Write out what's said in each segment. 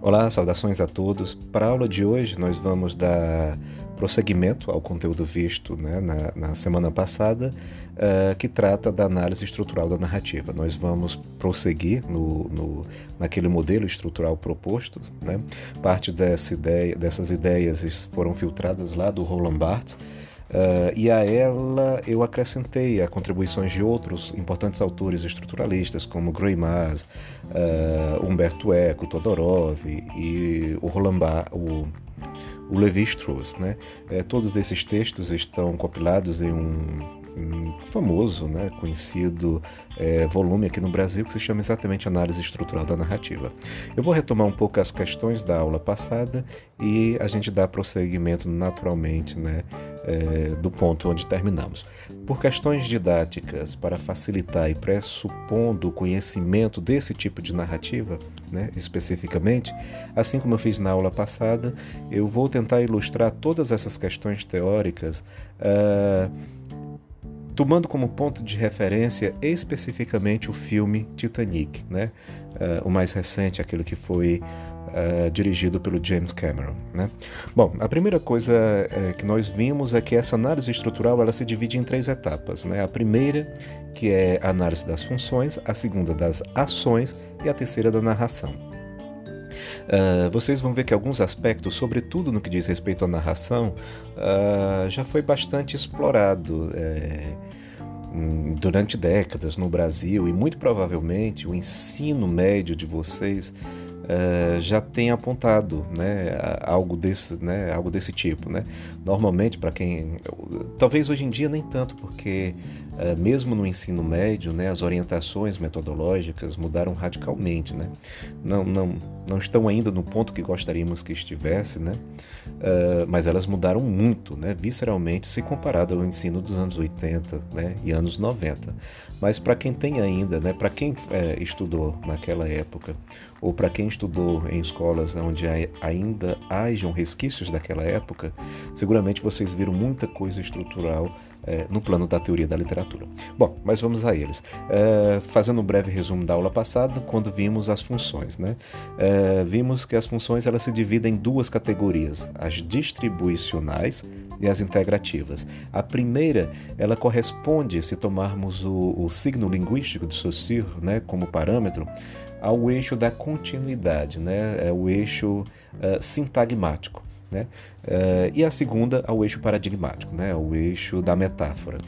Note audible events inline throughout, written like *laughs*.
Olá, saudações a todos. Para a aula de hoje, nós vamos dar prosseguimento ao conteúdo visto né, na, na, semana passada, uh, que trata da análise estrutural da narrativa. Nós vamos prosseguir no, no, naquele modelo estrutural proposto. Né? Parte dessa ideia, dessas ideias foram filtradas lá do Roland Barthes, Uh, e a ela eu acrescentei a contribuições de outros importantes autores estruturalistas, como Gray Mas, uh, Humberto Eco, Todorov e o Roland o, o Levi Strauss. Né? Uh, todos esses textos estão compilados em um famoso, né, conhecido é, volume aqui no Brasil que se chama exatamente Análise Estrutural da Narrativa. Eu vou retomar um pouco as questões da aula passada e a gente dá prosseguimento naturalmente né, é, do ponto onde terminamos. Por questões didáticas, para facilitar e pressupondo o conhecimento desse tipo de narrativa, né, especificamente, assim como eu fiz na aula passada, eu vou tentar ilustrar todas essas questões teóricas. Uh, tomando como ponto de referência especificamente o filme Titanic, né? Uh, o mais recente, aquele que foi uh, dirigido pelo James Cameron. Né? Bom, a primeira coisa uh, que nós vimos é que essa análise estrutural ela se divide em três etapas. Né? A primeira, que é a análise das funções, a segunda das ações e a terceira da narração. Uh, vocês vão ver que alguns aspectos, sobretudo no que diz respeito à narração, uh, já foi bastante explorado. É, durante décadas no Brasil e muito provavelmente o ensino médio de vocês uh, já tem apontado né, algo, desse, né, algo desse tipo. Né? Normalmente, para quem. Talvez hoje em dia nem tanto, porque mesmo no ensino médio, né, as orientações metodológicas mudaram radicalmente. Né? Não, não, não estão ainda no ponto que gostaríamos que estivesse, né? Uh, mas elas mudaram muito, né? visceralmente, se comparado ao ensino dos anos 80 né? e anos 90. Mas para quem tem ainda, né? para quem é, estudou naquela época, ou para quem estudou em escolas onde ainda hajam resquícios daquela época, seguramente vocês viram muita coisa estrutural é, no plano da teoria da literatura. Bom, mas vamos a eles. É, fazendo um breve resumo da aula passada, quando vimos as funções, né? É, vimos que as funções elas se dividem em duas categorias: as distribuicionais e as integrativas. A primeira, ela corresponde, se tomarmos o, o signo linguístico de Saussure né, como parâmetro, ao eixo da continuidade, né, é o eixo uh, sintagmático. Né? Uh, e a segunda ao eixo paradigmático, né? o eixo da metáfora.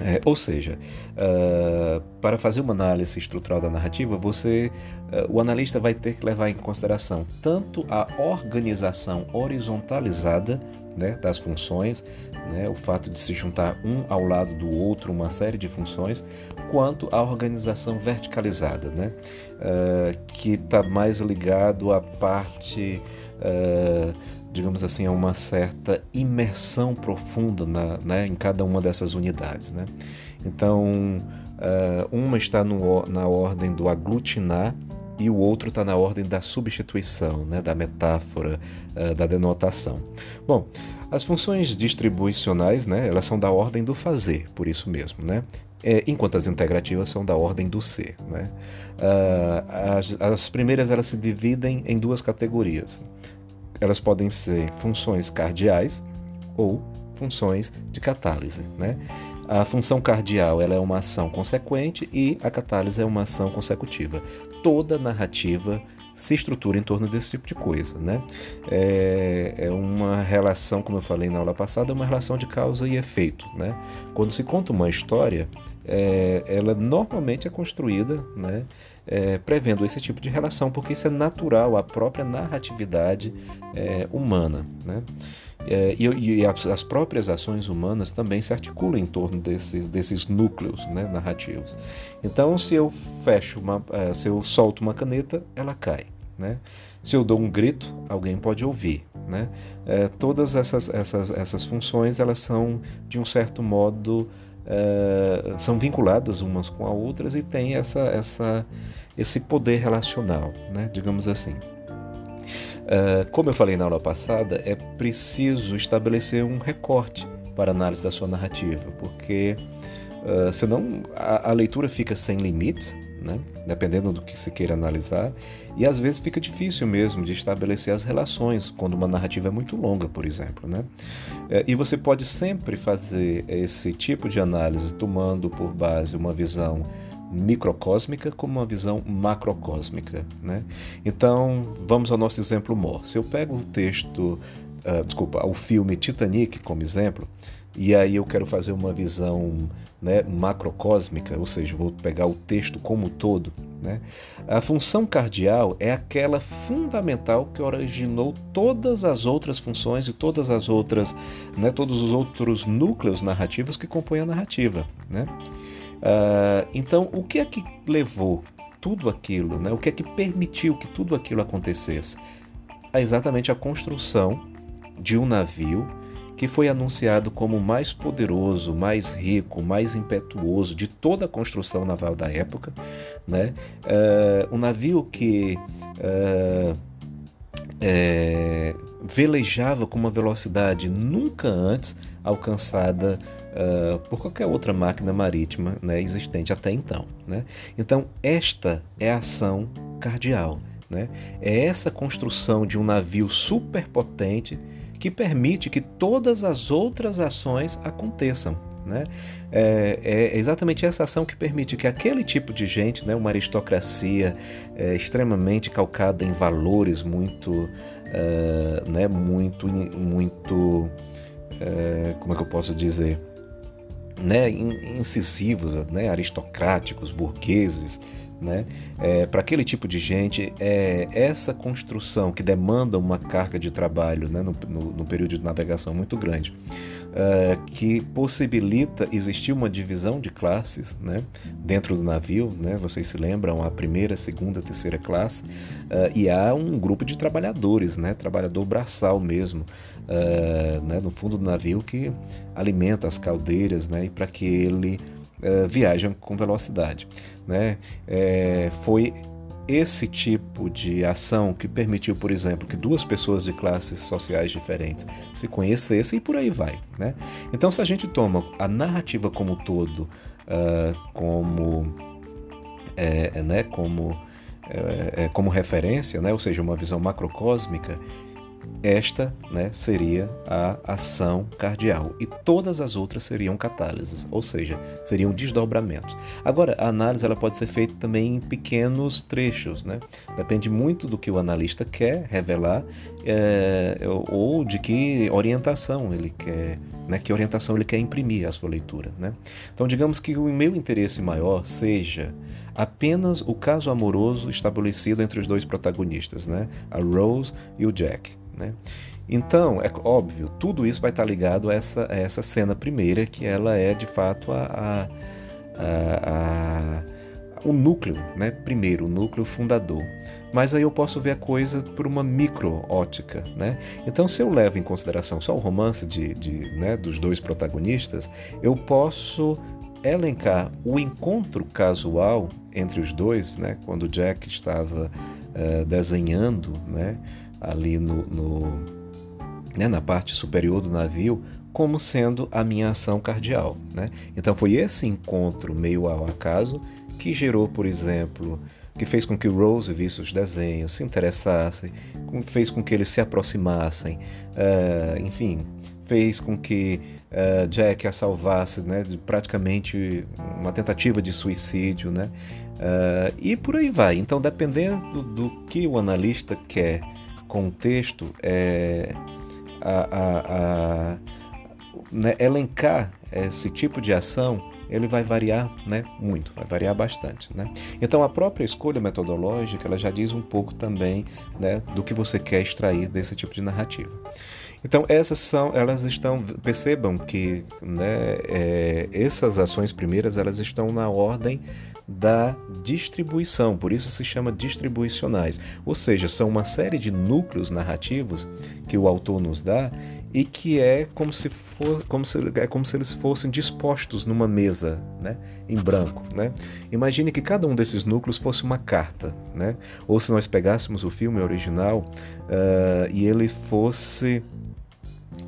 É, ou seja, uh, para fazer uma análise estrutural da narrativa, você, uh, o analista vai ter que levar em consideração tanto a organização horizontalizada né, das funções, né, o fato de se juntar um ao lado do outro, uma série de funções, quanto a organização verticalizada, né, uh, que está mais ligado à parte digamos assim, a uma certa imersão profunda na, né, em cada uma dessas unidades. Né? Então, uh, uma está no, na ordem do aglutinar e o outro está na ordem da substituição, né, da metáfora, uh, da denotação. Bom, as funções distribuicionais, né, elas são da ordem do fazer, por isso mesmo, né? É, enquanto as integrativas são da ordem do ser. Né? As, as primeiras elas se dividem em duas categorias elas podem ser funções cardiais ou funções de catálise. Né? A função cardial ela é uma ação consequente e a catálise é uma ação consecutiva. Toda narrativa se estrutura em torno desse tipo de coisa. Né? É, é, uma relação, como eu falei na aula passada, é uma relação de causa e efeito. Né? Quando se conta uma história, é, ela normalmente é construída né, é, prevendo esse tipo de relação, porque isso é natural à própria narratividade é, humana. Né? É, e, e as, as, próprias ações humanas também se articulam em torno desses, desses núcleos né, narrativos. Então, se eu fecho uma, é, se eu solto uma caneta, ela cai. Né? Se eu dou um grito, alguém pode ouvir. Né? É, todas essas, essas, essas funções elas são, de um certo modo, é, são vinculadas umas com as outras e tem essa, essa, esse poder relacional, né? digamos assim. Uh, como eu falei na aula passada, é preciso estabelecer um recorte para análise da sua narrativa, porque uh, senão a, a leitura fica sem limites, né? dependendo do que se queira analisar, e às vezes fica difícil mesmo de estabelecer as relações quando uma narrativa é muito longa, por exemplo. Né? É, e você pode sempre fazer esse tipo de análise tomando por base uma visão microcósmica como uma visão macrocósmica. Né? Então, vamos ao nosso exemplo mor. Se eu pego o texto, uh, desculpa, o filme Titanic como exemplo, e aí eu quero fazer uma visão né, macrocósmica, ou seja, vou pegar o texto como todo. Né? A função cardial é aquela fundamental que originou todas as outras funções e todas as outras, né, todos os outros núcleos narrativos que compõem a narrativa. Né? Uh, então, o que é que levou tudo aquilo, né? o que é que permitiu que tudo aquilo acontecesse? É exatamente a construção de um navio que foi anunciado como o mais poderoso, mais rico, mais impetuoso de toda a construção naval da época. Né? Uh, um navio que uh, é, velejava com uma velocidade nunca antes alcançada uh, por qualquer outra máquina marítima né, existente até então. Né? Então, esta é a ação cardial. Né? É essa construção de um navio superpotente que permite que todas as outras ações aconteçam. Né? É, é, exatamente essa ação que permite que aquele tipo de gente, né, uma aristocracia é, extremamente calcada em valores muito, uh, né, muito, muito, uh, como é que eu posso dizer, né, incisivos, né, aristocráticos, burgueses, né? É, Para aquele tipo de gente, é, essa construção que demanda uma carga de trabalho né, no, no, no período de navegação muito grande, uh, que possibilita existir uma divisão de classes né, dentro do navio. Né? Vocês se lembram, a primeira, segunda, terceira classe, uh, e há um grupo de trabalhadores, né, trabalhador braçal mesmo, uh, né, no fundo do navio que alimenta as caldeiras né, e para que ele uh, viajam com velocidade. Né? É, foi esse tipo de ação que permitiu, por exemplo, que duas pessoas de classes sociais diferentes se conhecessem e por aí vai. Né? Então, se a gente toma a narrativa como todo uh, como, é, né, como, é, como referência, né, ou seja, uma visão macrocósmica, esta né, seria a ação cardial e todas as outras seriam catálises, ou seja, seriam desdobramentos. Agora, a análise ela pode ser feita também em pequenos trechos, né? depende muito do que o analista quer revelar é, ou de que orientação ele quer, né, que orientação ele quer imprimir à sua leitura. Né? Então, digamos que o meu interesse maior seja apenas o caso amoroso estabelecido entre os dois protagonistas, né? a Rose e o Jack. Né? Então, é óbvio, tudo isso vai estar ligado a essa, a essa cena primeira, que ela é de fato a, a, o núcleo, né? primeiro, o núcleo fundador. Mas aí eu posso ver a coisa por uma micro ótica. Né? Então, se eu levo em consideração só o romance de, de né, dos dois protagonistas, eu posso elencar o encontro casual entre os dois, né, quando Jack estava uh, desenhando né, ali no, no né, na parte superior do navio como sendo a minha ação cardial. Né? Então foi esse encontro meio ao acaso que gerou, por exemplo, que fez com que Rose visse os desenhos, se interessasse, fez com que eles se aproximassem, uh, enfim, fez com que uh, Jack a salvasse né, de praticamente uma tentativa de suicídio, né? Uh, e por aí vai. Então, dependendo do que o analista quer contexto, é, a, a, a né, elencar esse tipo de ação, ele vai variar né, muito, vai variar bastante. Né? Então, a própria escolha metodológica ela já diz um pouco também né, do que você quer extrair desse tipo de narrativa. Então, essas são, elas estão, percebam que né, é, essas ações primeiras elas estão na ordem da distribuição, por isso se chama distribuicionais, ou seja, são uma série de núcleos narrativos que o autor nos dá e que é como se for, como se, é como se eles fossem dispostos numa mesa, né, em branco, né? Imagine que cada um desses núcleos fosse uma carta, né? Ou se nós pegássemos o filme original uh, e ele fosse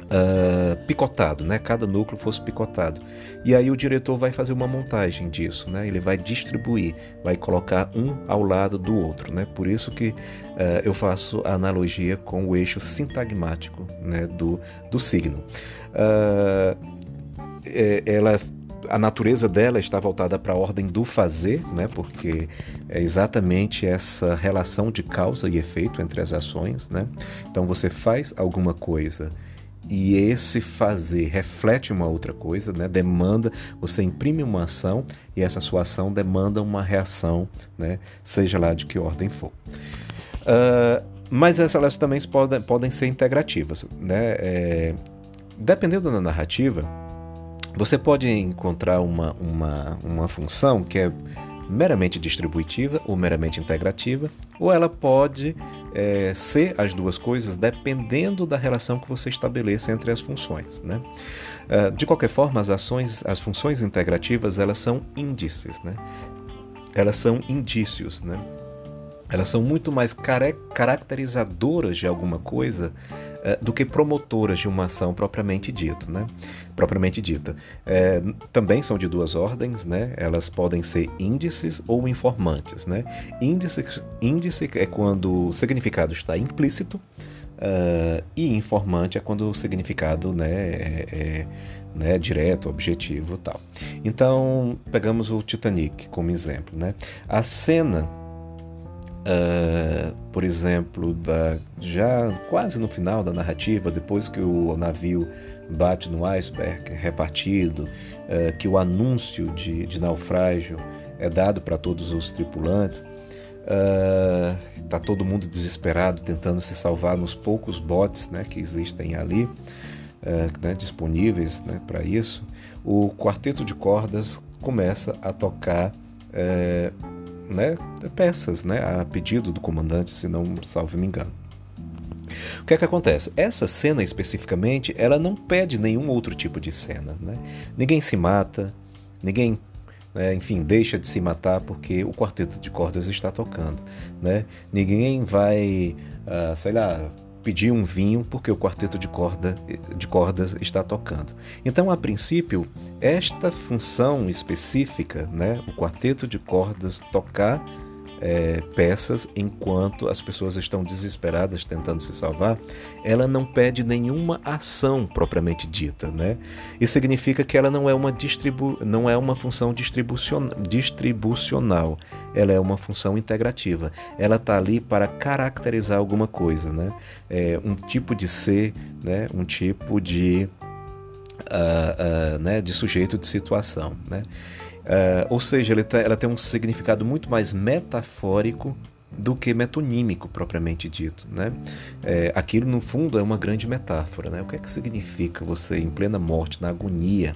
uh, picotado, né? Cada núcleo fosse picotado. E aí o diretor vai fazer uma montagem disso, né? Ele vai distribuir, vai colocar um ao lado do outro, né? Por isso que uh, eu faço a analogia com o eixo sintagmático, né? Do, do signo. Uh, ela a natureza dela está voltada para a ordem do fazer, né? porque é exatamente essa relação de causa e efeito entre as ações. Né? Então você faz alguma coisa e esse fazer reflete uma outra coisa, né? demanda, você imprime uma ação e essa sua ação demanda uma reação, né? seja lá de que ordem for. Uh, mas elas também podem, podem ser integrativas. Né? É, dependendo da narrativa, você pode encontrar uma, uma, uma função que é meramente distributiva ou meramente integrativa, ou ela pode é, ser as duas coisas dependendo da relação que você estabeleça entre as funções. Né? Uh, de qualquer forma, as ações, as funções integrativas, elas são índices, né? elas são indícios, né? Elas são muito mais caracterizadoras de alguma coisa é, do que promotoras de uma ação propriamente dita, né? Propriamente dita. É, também são de duas ordens, né? Elas podem ser índices ou informantes, né? Índice, índice é quando o significado está implícito uh, e informante é quando o significado, né, é, é né, direto, objetivo, tal. Então pegamos o Titanic como exemplo, né? A cena Uh, por exemplo, da, já quase no final da narrativa, depois que o navio bate no iceberg repartido, uh, que o anúncio de, de naufrágio é dado para todos os tripulantes, está uh, todo mundo desesperado tentando se salvar nos poucos botes né, que existem ali, né, disponíveis né, para isso. O quarteto de cordas começa a tocar né, peças né, a pedido do comandante, se não salvo me engano. O que é que acontece? Essa cena especificamente, ela não pede nenhum outro tipo de cena. Né? Ninguém se mata, ninguém, né, enfim, deixa de se matar porque o quarteto de cordas está tocando. Né? Ninguém vai, uh, sei lá, pedir um vinho porque o quarteto de, corda, de cordas está tocando. Então, a princípio, esta função específica, né, o quarteto de cordas tocar é, peças enquanto as pessoas estão desesperadas tentando se salvar, ela não pede nenhuma ação propriamente dita, né? Isso significa que ela não é uma distribu não é uma função distribucion distribucional, ela é uma função integrativa. Ela está ali para caracterizar alguma coisa, né? É um tipo de ser, né? Um tipo de uh, uh, né? de sujeito de situação, né? Uh, ou seja, tá, ela tem um significado muito mais metafórico do que metonímico propriamente dito, né? É, aquilo no fundo é uma grande metáfora, né? O que é que significa você em plena morte, na agonia,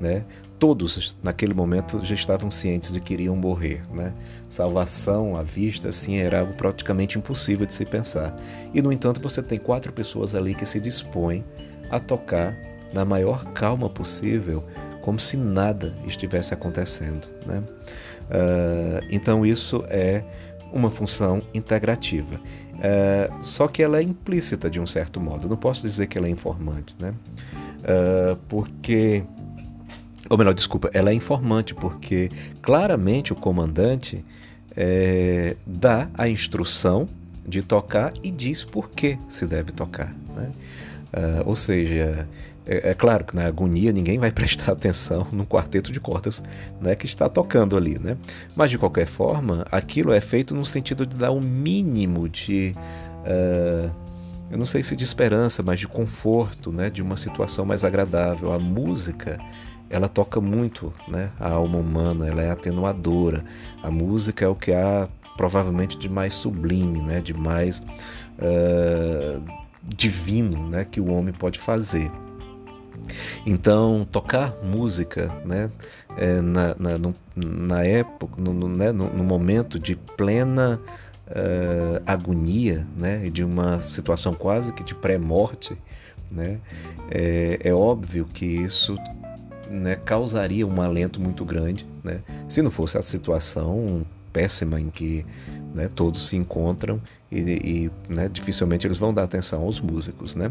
né? Todos naquele momento já estavam cientes de que iriam morrer, né? Salvação à vista, assim, era algo praticamente impossível de se pensar. E no entanto, você tem quatro pessoas ali que se dispõem a tocar na maior calma possível como se nada estivesse acontecendo. Né? Uh, então, isso é uma função integrativa. Uh, só que ela é implícita de um certo modo. não posso dizer que ela é informante, né? Uh, porque. Ou melhor, desculpa, ela é informante, porque claramente o comandante é, dá a instrução de tocar e diz por que se deve tocar. Né? Uh, ou seja, é, é, claro que na agonia ninguém vai *laughs* prestar atenção no quarteto de cordas né, que está tocando ali, né? Mas de qualquer forma, aquilo é feito no sentido de dar um mínimo de. Uh, eu não sei se de esperança, mas de conforto, né, de uma situação mais agradável. A música, ela toca muito, né, a alma humana, ela é atenuadora. A música é o que há provavelmente de mais sublime, né, de mais uh, divino, né, que o homem pode fazer. Então, tocar música né, é, na, na, no, na época, no, no, né, no, momento de plena uh, agonia, né, de uma situação quase que de pré-morte, né, é, é, óbvio que isso né, causaria um alento muito grande. Né, se não fosse a situação péssima em que né? Todos se encontram e, e né, dificilmente eles vão dar atenção aos músicos, né?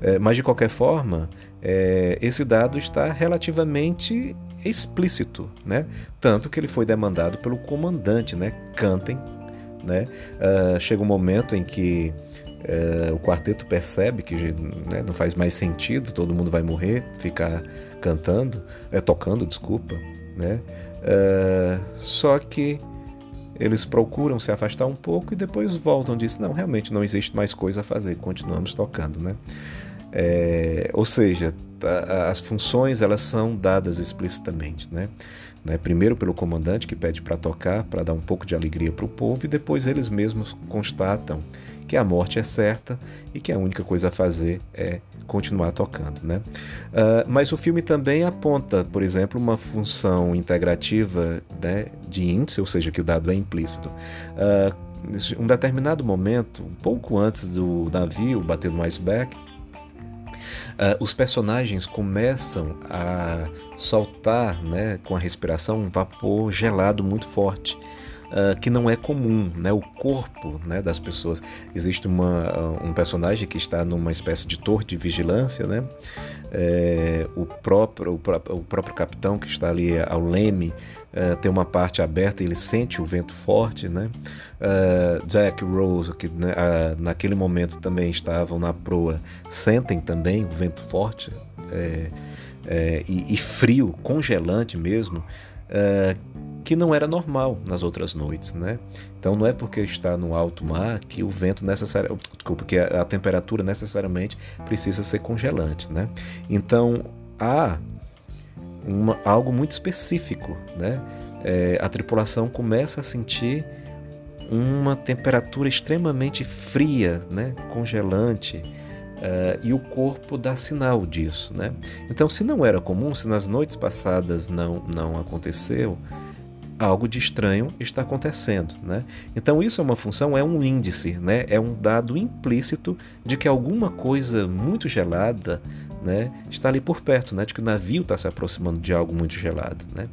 É, mas de qualquer forma, é, esse dado está relativamente explícito, né? Tanto que ele foi demandado pelo comandante, né? Cantem, né? Uh, chega um momento em que uh, o quarteto percebe que né, não faz mais sentido, todo mundo vai morrer, ficar cantando, é, tocando, desculpa, né? Uh, só que eles procuram se afastar um pouco e depois voltam. Diz não, realmente não existe mais coisa a fazer. Continuamos tocando, né? É, ou seja, as funções elas são dadas explicitamente, né? né? Primeiro pelo comandante que pede para tocar, para dar um pouco de alegria para o povo, e depois eles mesmos constatam que a morte é certa e que a única coisa a fazer é continuar tocando. Né? Uh, mas o filme também aponta, por exemplo, uma função integrativa né, de índice, ou seja, que o dado é implícito. Uh, um determinado momento, um pouco antes do navio bater no iceberg, Uh, os personagens começam a soltar né, com a respiração um vapor gelado muito forte. Uh, que não é comum, né? O corpo né, das pessoas. Existe uma, uh, um personagem que está numa espécie de torre de vigilância, né? É, o, próprio, o, o, próprio capitão que está ali ao leme uh, tem uma parte aberta ele sente o vento forte, né? Jack e Rose, que né, naquele momento também estavam na proa, sentem também o vento forte é, é, e, e, frio, congelante mesmo que não era normal nas outras noites, né? Então não é porque está no alto mar que o vento necessariamente, desculpa, que a, temperatura necessariamente precisa ser congelante, né? Então há uma, algo muito específico, né? É, a tripulação começa a sentir uma temperatura extremamente fria, né? Congelante. Uh, e o corpo dá sinal disso, né? Então, se não era comum, se nas noites passadas não não aconteceu, algo de estranho está acontecendo. Né? Então, isso é uma função, é um índice, né? é um dado implícito de que alguma coisa muito gelada né, está ali por perto, né? de que o navio está se aproximando de algo muito gelado. Né?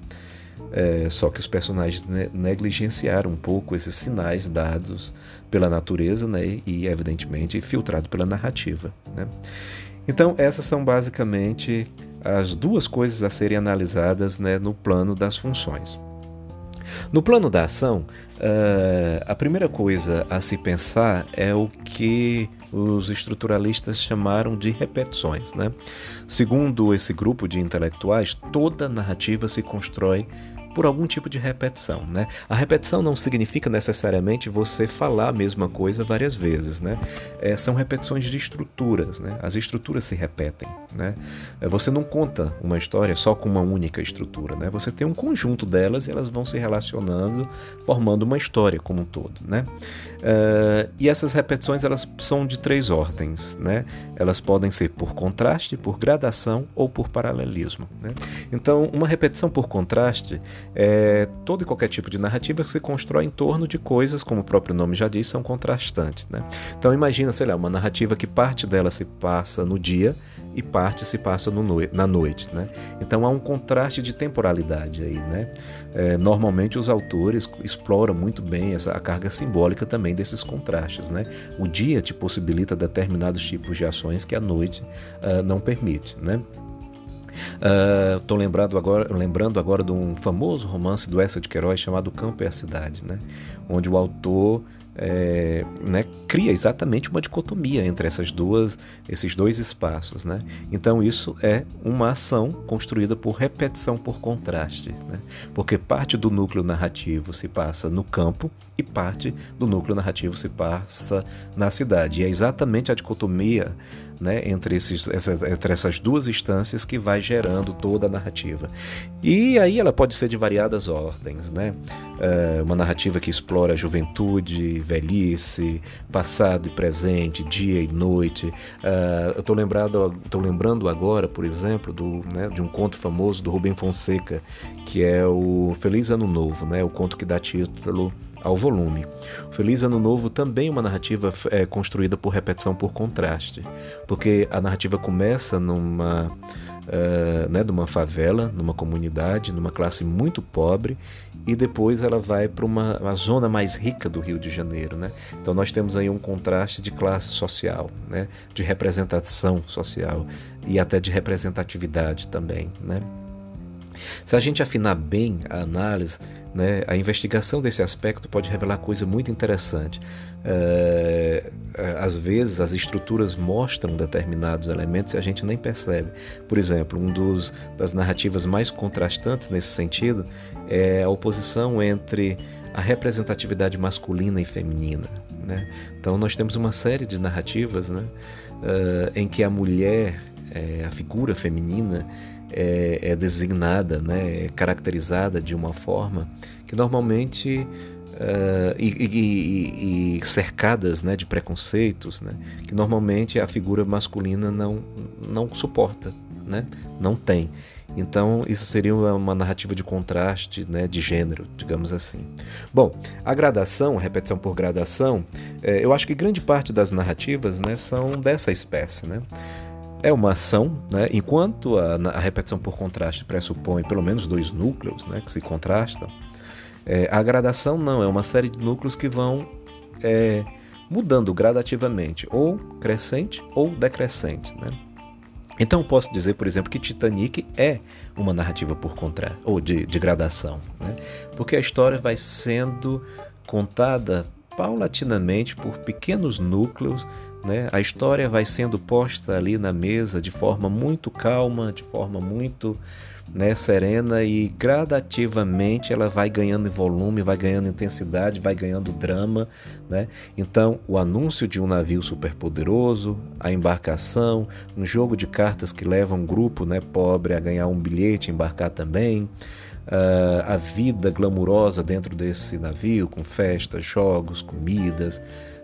É, só que os personagens negligenciaram um pouco esses sinais dados pela natureza né, e, evidentemente, filtrado pela narrativa. Né? Então, essas são basicamente as duas coisas a serem analisadas né, no plano das funções. No plano da ação, uh, a primeira coisa a se pensar é o que os estruturalistas chamaram de repetições. Né? Segundo esse grupo de intelectuais, toda narrativa se constrói por algum tipo de repetição. Né? A repetição não significa necessariamente você falar a mesma coisa várias vezes. Né? É, são repetições de estruturas. Né? As estruturas se repetem. Né? É, você não conta uma história só com uma única estrutura. Né? Você tem um conjunto delas e elas vão se relacionando, formando uma história como um todo. Né? Uh, e essas repetições elas são de três ordens. Né? Elas podem ser por contraste, por gradação ou por paralelismo. Né? Então, uma repetição por contraste é, todo e qualquer tipo de narrativa se constrói em torno de coisas, como o próprio nome já diz, são contrastantes. Né? Então imagina, sei lá, uma narrativa que parte dela se passa no dia e parte se passa no na noite. Né? Então há um contraste de temporalidade aí. Né? É, normalmente os autores exploram muito bem essa, a carga simbólica também desses contrastes. Né? O dia te possibilita determinados tipos de ações que a noite uh, não permite. Né? Estou uh, lembrando agora, lembrando agora de um famoso romance do Essa de Queiroz chamado Campo e a Cidade, né? onde o autor é, né, cria exatamente uma dicotomia entre essas duas, esses dois espaços. Né? Então isso é uma ação construída por repetição por contraste, né? porque parte do núcleo narrativo se passa no campo e parte do núcleo narrativo se passa na cidade. E é exatamente a dicotomia né, entre, esses, essas, entre essas duas instâncias que vai gerando toda a narrativa. E aí ela pode ser de variadas ordens, né? É uma narrativa que explora juventude, velhice, passado e presente, dia e noite. Uh, eu estou lembrando agora, por exemplo, do, né, de um conto famoso do Rubem Fonseca, que é o Feliz Ano Novo, né? O conto que dá título ao volume. Feliz Ano Novo também é uma narrativa é, construída por repetição por contraste, porque a narrativa começa numa uh, né, uma favela, numa comunidade, numa classe muito pobre, e depois ela vai para uma, uma, zona mais rica do Rio de Janeiro. Né? Então nós temos aí um contraste de classe social, né? de representação social e até de representatividade também. Né? Se a gente afinar bem a análise, né, a investigação desse aspecto pode revelar coisa muito interessante. É, às vezes as estruturas mostram determinados elementos e a gente nem percebe. Por exemplo, um dos das narrativas mais contrastantes nesse sentido é a oposição entre a representatividade masculina e feminina. Né? Então nós temos uma série de narrativas né, uh, em que a mulher, é, a figura feminina, é, é designada, né, é caracterizada de uma forma que normalmente uh, e, e, e, cercadas né, de preconceitos, né, que normalmente a figura masculina não, não suporta, né, não tem. Então, isso seria uma narrativa de contraste, né, de gênero, digamos assim. Bom, a gradação, a repetição por gradação, é, eu acho que grande parte das narrativas né, são dessa espécie. Né? É uma ação, né? enquanto a, a, repetição por contraste pressupõe pelo menos dois núcleos né, que se contrastam, é, a gradação não, é uma série de núcleos que vão é, mudando gradativamente, ou crescente ou decrescente. Né? Então posso dizer, por exemplo, que Titanic é uma narrativa por contraste, ou de, de gradação, né? porque a história vai sendo contada paulatinamente por pequenos núcleos, né? A história vai sendo posta ali na mesa de forma muito calma, de forma muito né, serena e gradativamente ela vai ganhando volume, vai ganhando intensidade, vai ganhando drama. Né? Então, o anúncio de um navio superpoderoso, a embarcação, um jogo de cartas que leva um grupo né, pobre a ganhar um bilhete, embarcar também uh, a vida glamurosa dentro desse navio, com festas, jogos, comidas,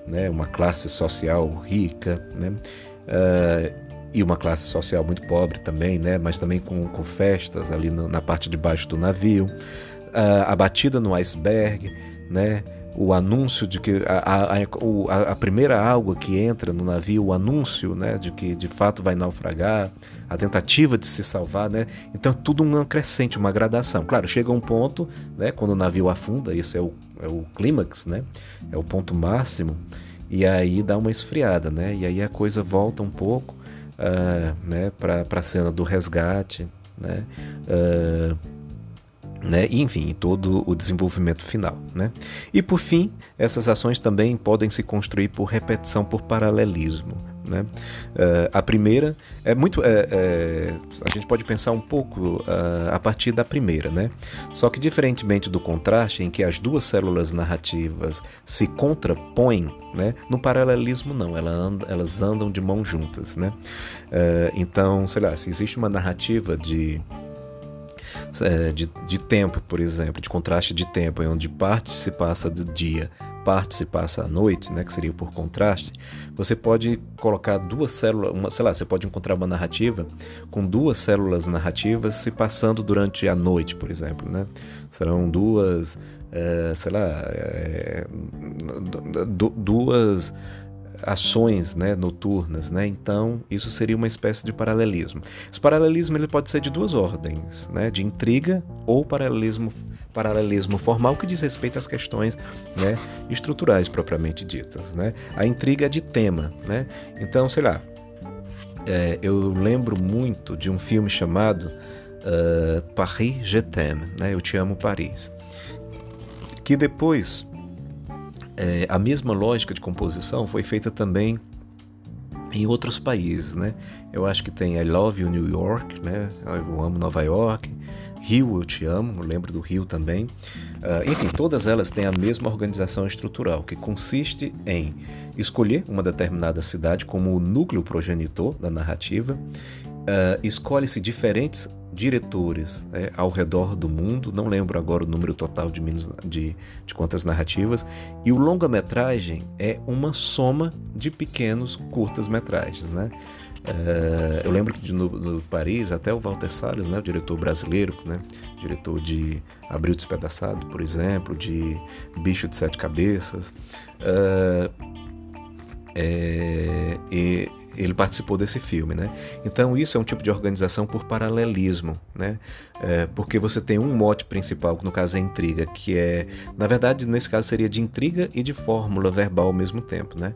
né, uma classe social rica, né, uh, e uma classe social muito pobre também, né, mas também com, com festas ali no, na parte de baixo do navio, uh, a batida no iceberg, né, o anúncio de que a, a, a, primeira água que entra no navio, o anúncio né, de que de fato vai naufragar, a tentativa de se salvar, né? Então tudo um crescente, uma gradação. Claro, chega um ponto, né, quando o navio afunda, esse é o, é o clímax, né? É o ponto máximo, e aí dá uma esfriada, né? E aí a coisa volta um pouco uh, né, para a cena do resgate, né? Uh, né? E, enfim, todo o desenvolvimento final. Né? E por fim, essas ações também podem se construir por repetição por paralelismo. Né? Uh, a primeira é muito. É, é, a gente pode pensar um pouco uh, a partir da primeira, né? Só que, diferentemente do contraste, em que as duas células narrativas se contrapõem, né? no paralelismo, não, ela anda, elas andam de mãos juntas. Né? Uh, então, sei lá, se existe uma narrativa de é, de, de tempo, por exemplo, de contraste de tempo, onde parte se passa do dia, parte se passa à noite, né, que seria por contraste, você pode colocar duas células, uma, sei lá, você pode encontrar uma narrativa com duas células narrativas se passando durante a noite, por exemplo, né? Serão duas, é, sei lá, é, duas ações né, noturnas, né? Então isso seria uma espécie de paralelismo. Esse paralelismo ele pode ser de duas ordens, né? De intriga ou paralelismo paralelismo formal que diz respeito às questões né, estruturais propriamente ditas, né? A intriga é de tema, né? Então sei lá, é, eu lembro muito de um filme chamado uh, Paris Je t'aime, né? Eu te amo Paris, que depois é, a mesma lógica de composição foi feita também em outros países, né? Eu acho que tem I Love You New York, né? Eu amo Nova York, Rio Eu Te Amo, eu lembro do Rio também. Uh, enfim, todas elas têm a mesma organização estrutural, que consiste em escolher uma determinada cidade como o núcleo progenitor da narrativa, uh, escolhe-se diferentes diretores né, ao redor do mundo, não lembro agora o número total de, de, de quantas narrativas, e o longa-metragem é uma soma de pequenos curtas-metragens. Né? Uh, eu lembro que no, no, Paris, até o Walter Salles, né, o diretor brasileiro, né, diretor de Abril Despedaçado, por exemplo, de Bicho de Sete Cabeças, é, ele participou desse filme, né? Então isso é um tipo de organização por paralelismo, né? É, porque você tem um mote principal, que no caso é intriga, que é, na verdade, nesse caso seria de intriga e de fórmula verbal ao mesmo tempo, né?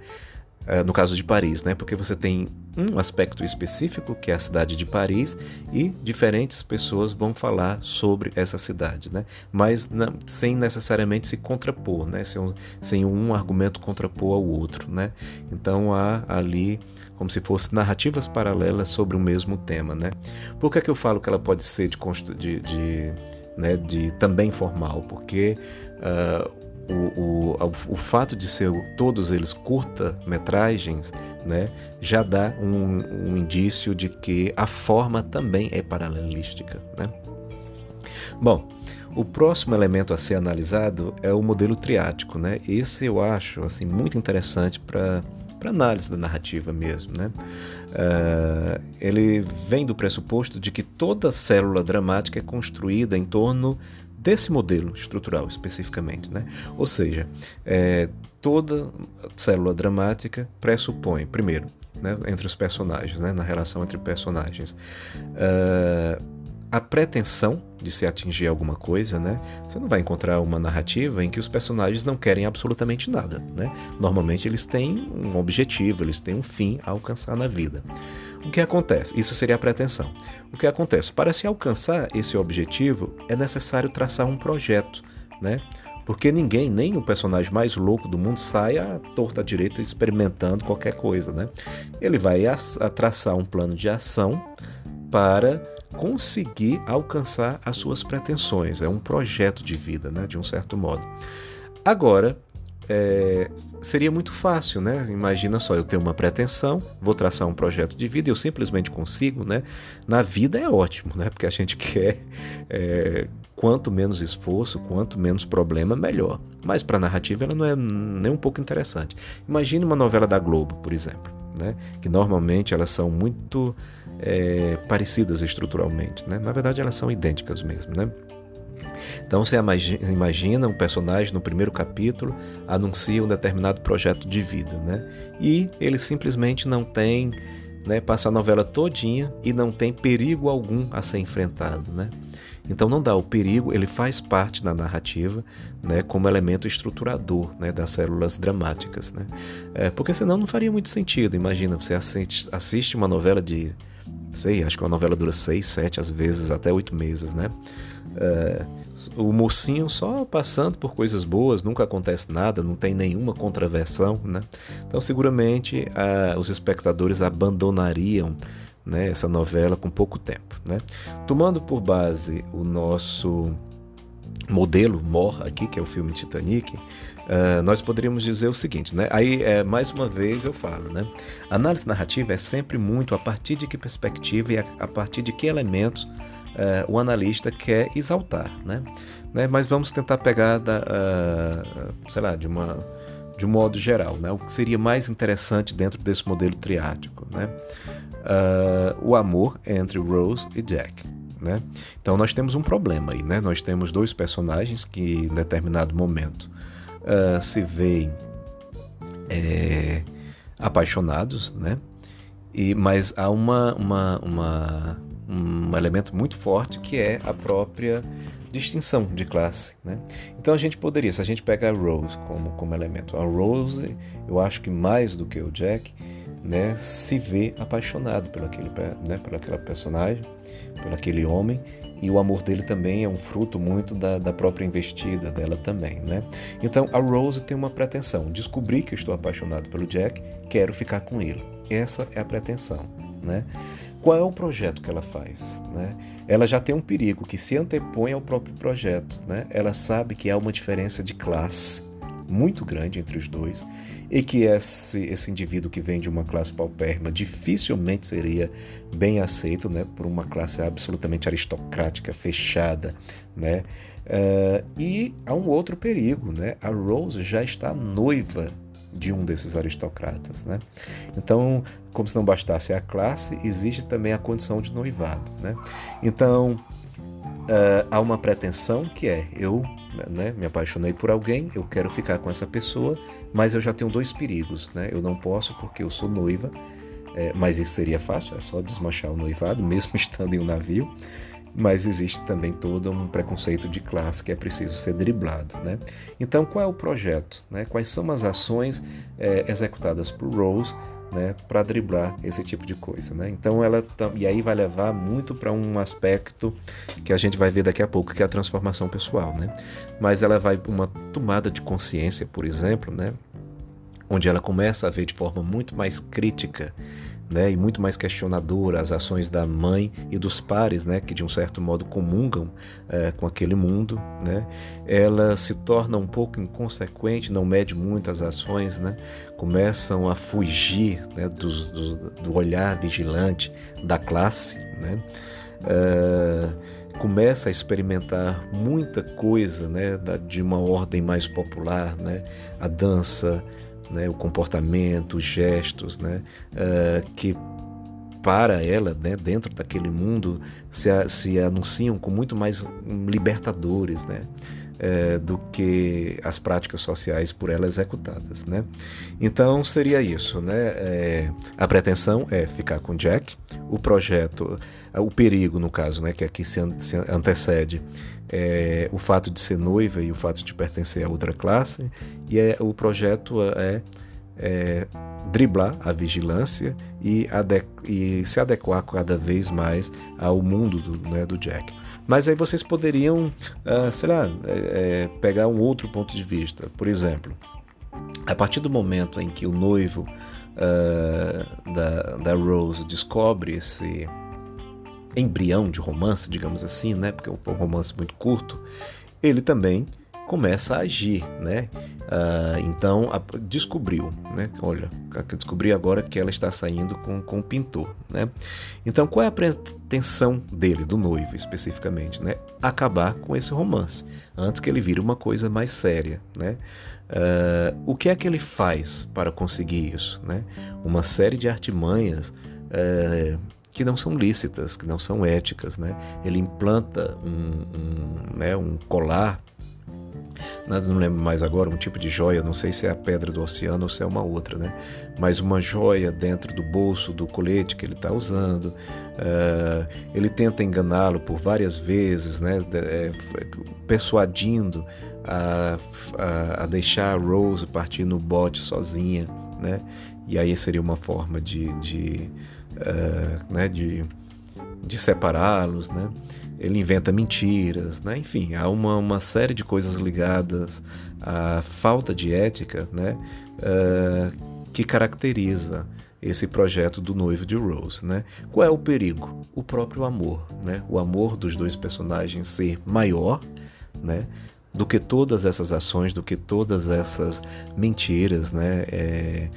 É, no caso de Paris, né? Porque você tem um aspecto específico, que é a cidade de Paris, e diferentes pessoas vão falar sobre essa cidade, né? Mas não, sem necessariamente se contrapor, né? Sem um, sem um argumento contrapor ao outro, né? Então há ali como se fossem narrativas paralelas sobre o mesmo tema, né? Por que, é que eu falo que ela pode ser de, de, de, né, de também formal? Porque uh, o, o, o fato de ser todos eles curta-metragens né, já dá um, um, indício de que a forma também é paralelística. Né? Bom, o próximo elemento a ser analisado é o modelo triático. Né? Esse eu acho assim, muito interessante para para análise da narrativa mesmo. Né? Uh, ele vem do pressuposto de que toda célula dramática é construída em torno desse modelo estrutural especificamente. Né? Ou seja, é, toda célula dramática pressupõe, primeiro, né, entre os personagens, né, na relação entre personagens, uh, a pretensão de se atingir alguma coisa, né? Você não vai encontrar uma narrativa em que os personagens não querem absolutamente nada, né? Normalmente eles têm um objetivo, eles têm um fim a alcançar na vida. O que acontece? Isso seria a pretensão. O que acontece? Para se alcançar esse objetivo, é necessário traçar um projeto, né? Porque ninguém, nem o personagem mais louco do mundo, sai à torta direita experimentando qualquer coisa, né? Ele vai a, a traçar um plano de ação para conseguir alcançar as suas pretensões. É um projeto de vida, né? De um certo modo. Agora, é, seria muito fácil, né? Imagina só, eu tenho uma pretensão, vou traçar um projeto de vida eu simplesmente consigo, né? Na vida é ótimo, né? Porque a gente *laughs* quer é, quanto menos esforço, quanto menos problema, melhor. Mas para a narrativa ela não é nem um pouco interessante. Imagine uma novela da Globo, por exemplo, né? Que normalmente elas são muito é, parecidas estruturalmente, né? Na verdade elas são idênticas mesmo, né? Então você imagina um personagem no primeiro capítulo anuncia um determinado projeto de vida, né? E ele simplesmente não tem, né, passa a novela todinha e não tem perigo algum a ser enfrentado, né? Então não dá o perigo, ele faz parte da narrativa, né, como elemento estruturador, né, das células dramáticas, né? É, porque senão não faria muito sentido. Imagina você assiste, assiste uma novela de sei, acho que uma novela dura seis, sete, às vezes até oito meses, né? É, o mocinho só passando por coisas boas, nunca acontece nada, não tem nenhuma contraversão, né? Então, seguramente, os espectadores abandonariam né, essa novela com pouco tempo, né? Tomando por base o nosso modelo MOR aqui, que é o filme Titanic, uh, nós poderíamos dizer o seguinte, né? Aí, é, mais uma vez eu falo, né? A análise narrativa é sempre muito a partir de que perspectiva e a, a partir de que elementos uh, o analista quer exaltar, né? né? Mas vamos tentar pegar, da, uh, sei lá, de uma de um modo geral, né? O que seria mais interessante dentro desse modelo triático, né? Uh, o amor entre Rose e Jack, né? Então nós temos um problema aí, né? Nós temos dois personagens que em determinado momento uh, se veem é, apaixonados, né? E, mas há uma, uma, uma um elemento muito forte que é a própria distinção de classe. Né? Então a gente poderia, se a gente pegar a Rose como, como elemento, a Rose, eu acho que mais do que o Jack, né, se vê apaixonado pelo aquele, né, por aquela personagem, por aquele homem, e o amor dele também é um fruto muito da, da própria investida dela também. Né? Então a Rose tem uma pretensão: descobri que estou apaixonado pelo Jack, quero ficar com ele. Essa é a pretensão. Né? Qual é o projeto que ela faz? Né? Ela já tem um perigo que se antepõe ao próprio projeto. Né? Ela sabe que há uma diferença de classe muito grande entre os dois e que esse, esse indivíduo que vem de uma classe paupérrima dificilmente seria bem aceito né, por uma classe absolutamente aristocrática, fechada. Né? Uh, e há um outro perigo, né? a Rose já está noiva de um desses aristocratas. Né? Então, como se não bastasse a classe, existe também a condição de noivado. Né? Então, uh, há uma pretensão que é: eu né, me apaixonei por alguém, eu quero ficar com essa pessoa, mas eu já tenho dois perigos. Né? Eu não posso porque eu sou noiva é, mas isso seria fácil, é só desmanchar o noivado, *laughs* mesmo estando em um navio. Mas existe também todo um preconceito de classe que é preciso ser driblado. Né? Então, qual é o projeto? Né? Quais são as ações é, executadas por Rose né, para driblar esse tipo de coisa, né? Então ela e aí vai levar muito para um aspecto que a gente vai ver daqui a pouco, que é a transformação pessoal, né? Mas ela vai uma tomada de consciência, por exemplo, né, onde ela começa a ver de forma muito mais crítica né, e muito mais questionadora as ações da mãe e dos pares, né, que de um certo modo comungam é, com aquele mundo, né, ela se torna um pouco inconsequente, não mede muito as ações, né, começam a fugir né, do, do, do olhar vigilante da classe, né, é, começa a experimentar muita coisa, né, de uma ordem mais popular, né, a dança, né, o comportamento, os gestos, né, uh, que para ela, né, dentro daquele mundo, se, se anunciam com muito mais libertadores, né, é, do que as práticas sociais por ela executadas, né? Então seria isso, né? É, a pretensão é ficar com Jack, o projeto, o perigo no caso, né, que aqui se, antecede, é, o fato de ser noiva e o fato de pertencer a outra classe, e é, o projeto é, é driblar a vigilância e, e, se adequar cada vez mais ao mundo do, né, do Jack. Mas aí vocês poderiam, uh, sei lá, é, é, pegar um outro ponto de vista. Por exemplo, a partir do momento em que o noivo uh, da, da Rose descobre esse embrião de romance, digamos assim, né? Porque foi um romance muito curto. Ele também começa a agir, né? Uh, então a, descobriu, né? Olha, descobri agora que ela está saindo com, com o pintor, né? Então qual é a pretensão dele, do noivo especificamente, né? Acabar com esse romance antes que ele vire uma coisa mais séria, né? Uh, o que é que ele faz para conseguir isso, né? Uma série de artimanhas. Uh, que não são lícitas, que não são éticas. Né? Ele implanta um, um, né, um colar, não lembro mais agora, um tipo de joia, não sei se é a pedra do oceano ou se é uma outra, né? mas uma joia dentro do bolso do colete que ele está usando. Uh, ele tenta enganá-lo por várias vezes, né? É, persuadindo a, a, a deixar a Rose partir no bote sozinha. Né? E aí seria uma forma de, de uh, né, de, de separá-los, né? ele inventa mentiras, né? enfim, há uma, uma série de coisas ligadas à falta de ética né? Uh, que caracteriza esse projeto do noivo de Rose. Né? Qual é o perigo? O próprio amor, né? o amor dos dois personagens ser maior né? do que todas essas ações, do que todas essas mentiras, né? É,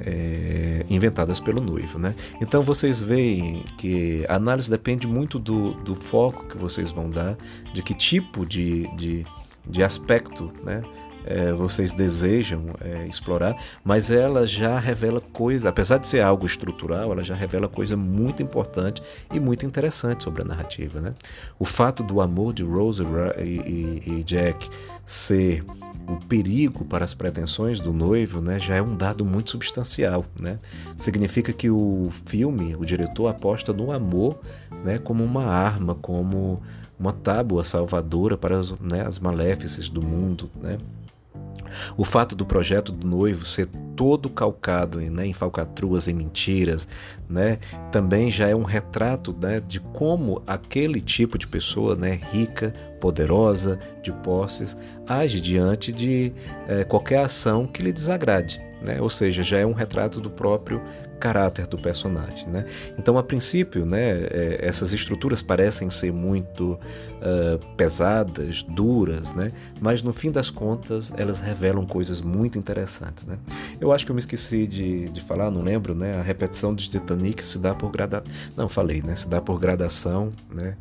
é, inventadas pelo noivo. Né? Então vocês veem que a análise depende muito do, do foco que vocês vão dar, de que tipo de, de, de aspecto né, é, vocês desejam é, explorar, mas ela já revela coisa, apesar de ser algo estrutural, ela já revela coisa muito importante e muito interessante sobre a narrativa. Né? O fato do amor de Rose e, e, e Jack ser o perigo para as pretensões do noivo né, já é um dado muito substancial. Né? Significa que o filme, o diretor aposta no amor né, como uma arma, como uma tábua salvadora para as, né, as maléfices do mundo. Né? O fato do projeto do noivo ser todo calcado né, em falcatruas, em mentiras, né, também já é um retrato né, de como aquele tipo de pessoa né, rica, poderosa, de posses, age diante de é, qualquer ação que lhe desagrade. Né? Ou seja, já é um retrato do próprio caráter do personagem. Né? Então, a princípio, né, é, essas estruturas parecem ser muito uh, pesadas, duras, né? mas no fim das contas elas revelam coisas muito interessantes. Né? Eu acho que eu me esqueci de, de falar, não lembro, né? a repetição de Titanic se dá por gradação. Não, falei, né? se dá por gradação. Né?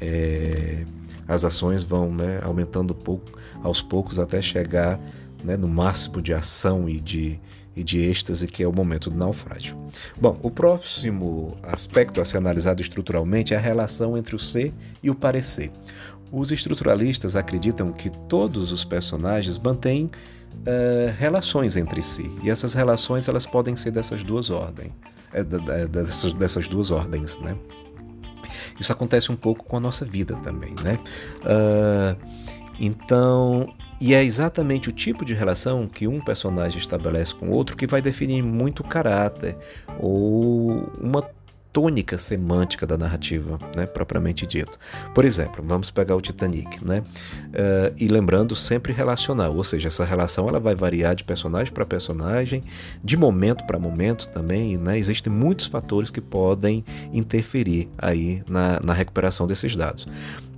É... As ações vão né, aumentando pouco, aos poucos até chegar né, no máximo de ação e de, e de êxtase, que é o momento do naufrágio. Bom, o próximo aspecto a ser analisado estruturalmente é a relação entre o ser e o parecer. Os estruturalistas acreditam que todos os personagens mantêm uh, relações entre si, e essas relações elas podem ser dessas duas ordens. é, dessas, dessas duas ordens, né? Isso acontece um pouco com a nossa vida também, né? Uh, então, e é exatamente o tipo de relação que um personagem estabelece com outro que vai definir muito o caráter ou uma tônica semântica da narrativa, né, propriamente dito. Por exemplo, vamos pegar o Titanic, né, uh, e lembrando sempre relacional, ou seja, essa relação ela vai variar de personagem para personagem, de momento para momento também, né, existem muitos fatores que podem interferir aí na, na recuperação desses dados.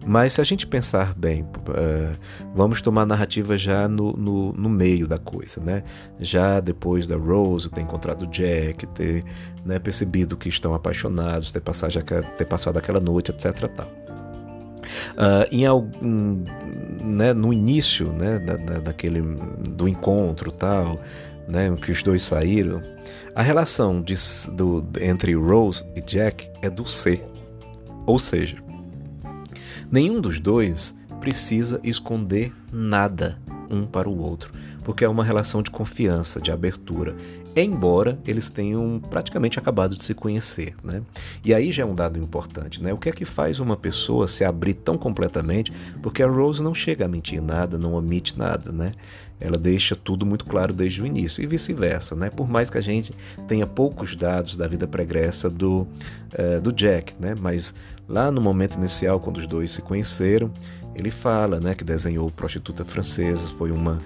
Mas se a gente pensar bem, uh, vamos tomar a narrativa já no, no, no, meio da coisa, né? Já depois da Rose ter encontrado Jack, ter né, percebido que estão apaixonados, ter passado, ter passado aquela noite, etc. Tal. Uh, em né, no início né, da, da, daquele, do encontro tal, né, que os dois saíram, a relação de, do, entre Rose e Jack é do ser. Ou seja, Nenhum dos dois precisa esconder nada um para o outro, porque é uma relação de confiança, de abertura, embora eles tenham praticamente acabado de se conhecer, né? E aí já é um dado importante, né? O que é que faz uma pessoa se abrir tão completamente? Porque a Rose não chega a mentir nada, não omite nada, né? Ela deixa tudo muito claro desde o início e vice-versa, né? Por mais que a gente tenha poucos dados da vida pregressa do, uh, do Jack, né? Mas Lá no momento inicial, quando os dois se conheceram, ele fala né, que desenhou Prostituta Francesa, foi uma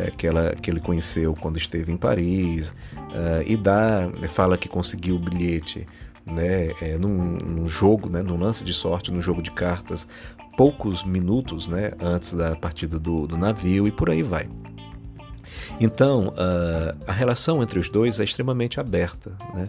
é, que, ela, que ele conheceu quando esteve em Paris, uh, e dá, fala que conseguiu o bilhete né, é, num, num, jogo, né, num lance de sorte, num jogo de cartas, poucos minutos né, antes da partida do, do navio, e por aí vai. Então, uh, a relação entre os dois é extremamente aberta. Né?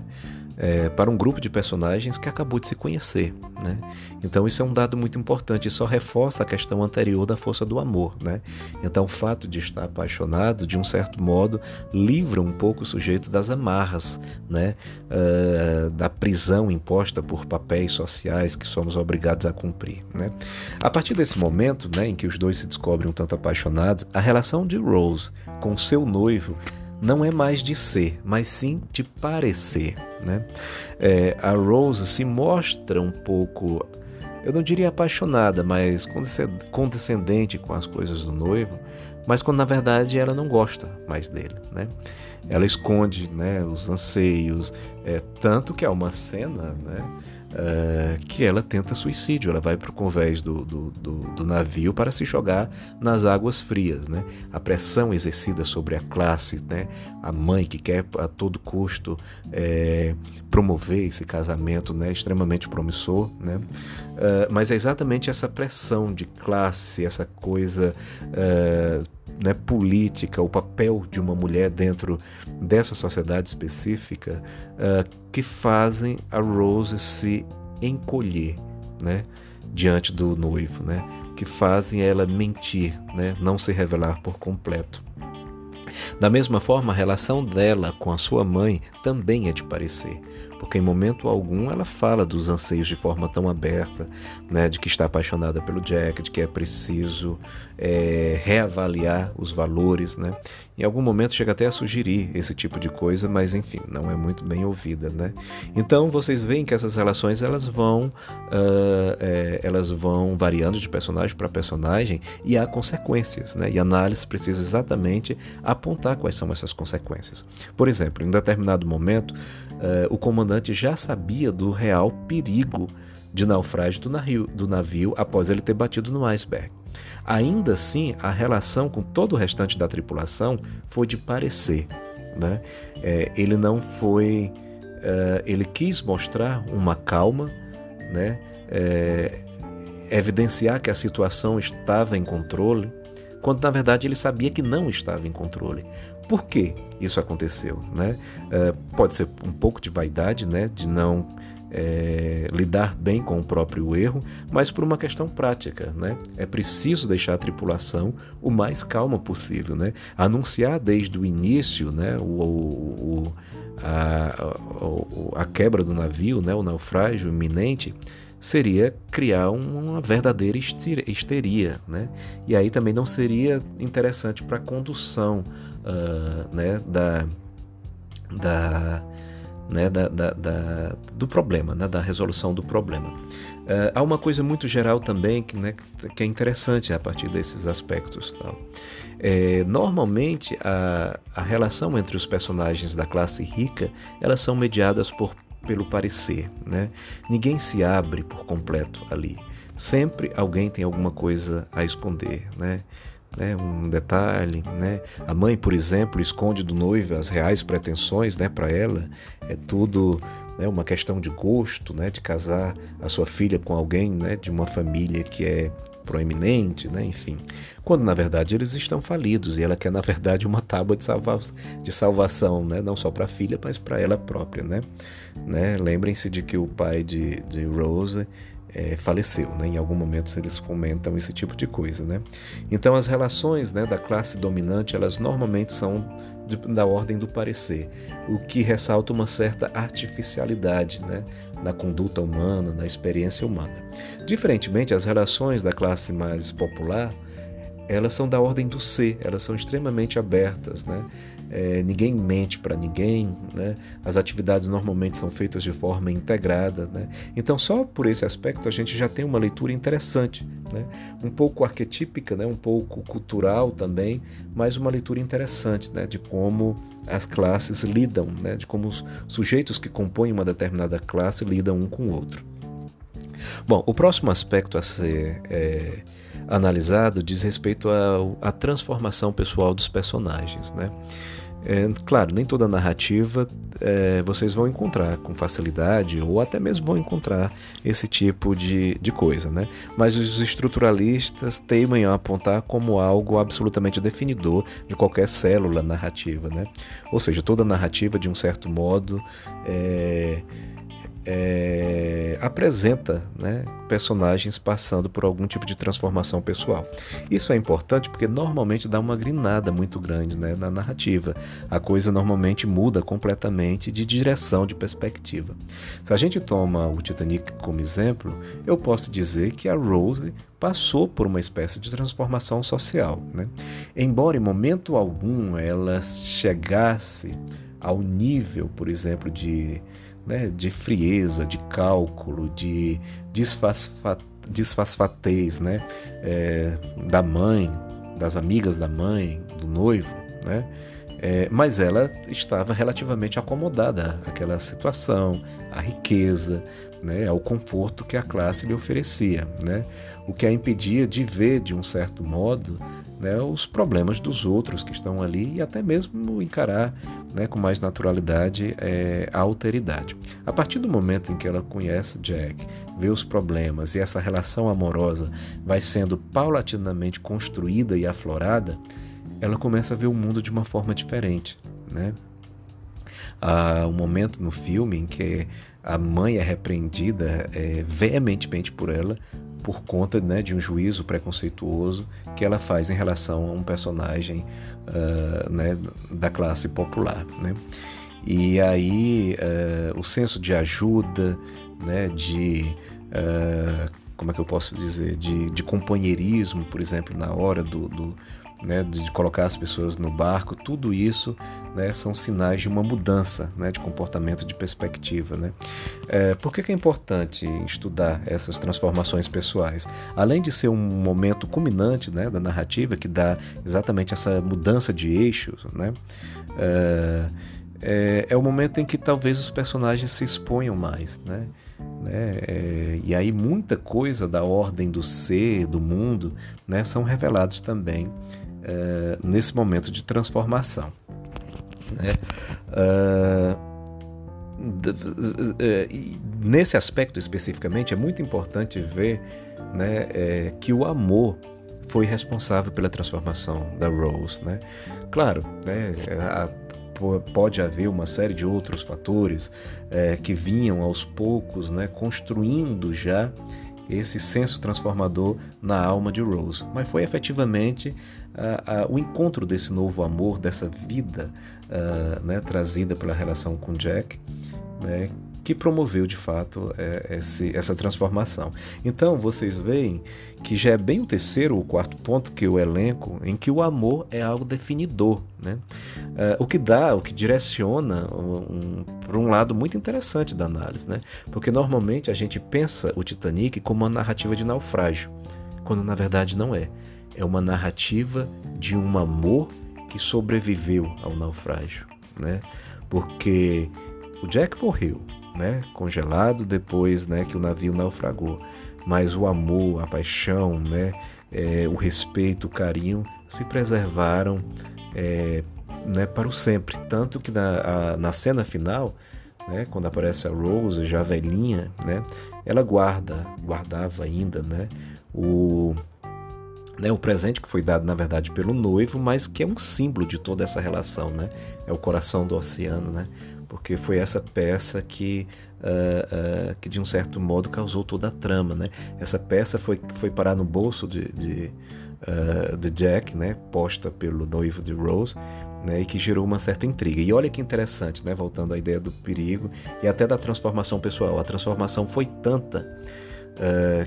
É, para um grupo de personagens que acabou de se conhecer. Né? Então isso é um dado muito importante só reforça a questão anterior da força do amor. Né? Então o fato de estar apaixonado, de um certo modo, livra um pouco o sujeito das amarras, né? Uh, da prisão imposta por papéis sociais que somos obrigados a cumprir. Né? A partir desse momento né, em que os dois se descobrem um tanto apaixonados, a relação de Rose com seu noivo não é mais de ser, mas sim de parecer. Né? É, a Rose se mostra um pouco, eu não diria apaixonada, mas condescendente com as coisas do noivo, mas quando na verdade ela não gosta mais dele. Né? Ela esconde né, os anseios, é, tanto que há uma cena. Né, uh, que ela tenta suicídio. Ela vai para o convés do, do, do, do, navio para se jogar nas águas frias. Né? A pressão exercida sobre a classe, né? a mãe que quer a todo custo é, promover esse casamento né? extremamente promissor. Né? Uh, mas é exatamente essa pressão de classe, essa coisa. Né, política, o papel de uma mulher dentro dessa sociedade específica, uh, que fazem a Rose se encolher né, diante do noivo, né, que fazem ela mentir, né, não se revelar por completo. Da mesma forma, a relação dela com a sua mãe também é de parecer porque em momento algum ela fala dos anseios de forma tão aberta, né, de que está apaixonada pelo Jack, de que é preciso é, reavaliar os valores, né? Em algum momento chega até a sugerir esse tipo de coisa, mas enfim, não é muito bem ouvida, né? Então vocês veem que essas relações elas vão, uh, é, elas vão variando de personagem para personagem e há consequências, né? E a análise precisa exatamente apontar quais são essas consequências. Por exemplo, em determinado momento, uh, o comandante já sabia do real perigo de naufrágio do navio, do navio após ele ter batido no iceberg. Ainda assim, a relação com todo o restante da tripulação foi de parecer. Né? É, ele não foi. Uh, ele quis mostrar uma calma, né? É, evidenciar que a situação estava em controle, quando na verdade ele sabia que não estava em controle. Por que isso aconteceu? Né? É, pode ser um pouco de vaidade, né? de não é, lidar bem com o próprio erro, mas por uma questão prática. Né? É preciso deixar a tripulação o mais calma possível. Né? Anunciar desde o início né, o, o, a, a, quebra do navio, né, o naufrágio iminente, seria criar uma verdadeira histeria. Né? E aí também não seria interessante para a condução uh, né, da, da né, da, da, da, do problema, né, da resolução do problema. Uh, há uma coisa muito geral também que, né, que é interessante a partir desses aspectos. Tal. É, normalmente, a, a relação entre os personagens da classe rica elas são mediadas por, pelo parecer. Né? Ninguém se abre por completo ali. Sempre alguém tem alguma coisa a esconder. Né? Né, um detalhe, né? A mãe, por exemplo, esconde do noivo as reais pretensões, né, para ela. É tudo né, uma questão de gosto, né, de casar a sua filha com alguém, né, de uma família que é proeminente, né, enfim. Quando na verdade eles estão falidos e ela quer na verdade uma tábua de, salva de salvação, né, não só para a filha, mas para ela própria, né. né? Lembrem-se de que o pai de, de Rose é, faleceu. Né? Em algum momento eles comentam esse tipo de coisa. Né? Então as relações né, da classe dominante elas normalmente são de, da ordem do parecer, o que ressalta uma certa artificialidade né, na conduta humana, na experiência humana. Diferentemente, as relações da classe mais popular elas são da ordem do ser, elas são extremamente abertas, né? É, ninguém mente para ninguém, né? as atividades normalmente são feitas de forma integrada. Né? Então, só por esse aspecto, a gente já tem uma leitura interessante, né? um pouco arquetípica, né? um pouco cultural também, mas uma leitura interessante né? de como as classes lidam, né? de como os sujeitos que compõem uma determinada classe lidam um com o outro. Bom, o próximo aspecto a ser é, analisado diz respeito à transformação pessoal dos personagens. Né? É, claro, nem toda narrativa é, vocês vão encontrar com facilidade ou até mesmo vão encontrar esse tipo de, de coisa, né? Mas os estruturalistas teimam a apontar como algo absolutamente definidor de qualquer célula narrativa, né? Ou seja, toda narrativa, de um certo modo, é, é, apresenta né, personagens passando por algum tipo de transformação pessoal. Isso é importante porque normalmente dá uma grinada muito grande né, na narrativa. A coisa normalmente muda completamente de direção, de perspectiva. Se a gente toma o Titanic como exemplo, eu posso dizer que a Rose passou por uma espécie de transformação social. Né? Embora em momento algum ela chegasse ao nível, por exemplo, de né, de frieza, de cálculo, de disfarçatez né, é, da mãe, das amigas da mãe, do noivo, né? É, mas ela estava relativamente acomodada àquela situação, à riqueza, né, ao conforto que a classe lhe oferecia, né, o que a impedia de ver, de um certo modo, né, os problemas dos outros que estão ali e até mesmo encarar né, com mais naturalidade é, a alteridade. A partir do momento em que ela conhece Jack, vê os problemas e essa relação amorosa vai sendo paulatinamente construída e aflorada, ela começa a ver o mundo de uma forma diferente. Né? Há um momento no filme em que a mãe é repreendida é, veementemente por ela por conta né, de um juízo preconceituoso que ela faz em relação a um personagem uh, né, da classe popular. Né? E aí uh, o senso de ajuda, né, de uh, como é que eu posso dizer, de, de companheirismo, por exemplo, na hora do, do né, de colocar as pessoas no barco, tudo isso né, são sinais de uma mudança né, de comportamento, de perspectiva. Né? É, por que, que é importante estudar essas transformações pessoais? Além de ser um momento culminante né, da narrativa, que dá exatamente essa mudança de eixos, né? É, é, é o momento em que talvez os personagens se exponham mais. Né? Né? É, e aí muita coisa da ordem do ser, do mundo, né, são revelados também é, nesse momento de transformação. Né? Uh, nesse aspecto especificamente, é muito importante ver né, é, que o amor foi responsável pela transformação da Rose. Né? Claro, né, a, pode haver uma série de outros fatores é, que vinham aos poucos né, construindo já esse senso transformador na alma de Rose. Mas foi efetivamente uh, uh, o encontro desse novo amor, dessa vida uh, né, trazida pela relação com Jack, né, que promoveu de fato é, esse, essa transformação. Então vocês veem que já é bem o terceiro ou quarto ponto que eu elenco em que o amor é algo definidor, né? É, o que dá, o que direciona um, para um lado muito interessante da análise, né? Porque normalmente a gente pensa o Titanic como uma narrativa de naufrágio, quando na verdade não é. É uma narrativa de um amor que sobreviveu ao naufrágio, né? Porque o Jack morreu, né, congelado depois né, que o navio naufragou. Mas o amor, a paixão, né, é, o respeito, o carinho se preservaram é, né, para o sempre. Tanto que na, a, na cena final, né, quando aparece a Rose, já velhinha, né, ela guarda, guardava ainda né, o, né, o presente que foi dado, na verdade, pelo noivo, mas que é um símbolo de toda essa relação. Né, é o coração do oceano. Né, porque foi essa peça que, uh, uh, que de um certo modo causou toda a trama, né? Essa peça foi, foi parar no bolso de, de, uh, de Jack, né? Posta pelo noivo de Rose, né? E que gerou uma certa intriga. E olha que interessante, né? Voltando à ideia do perigo e até da transformação pessoal. A transformação foi tanta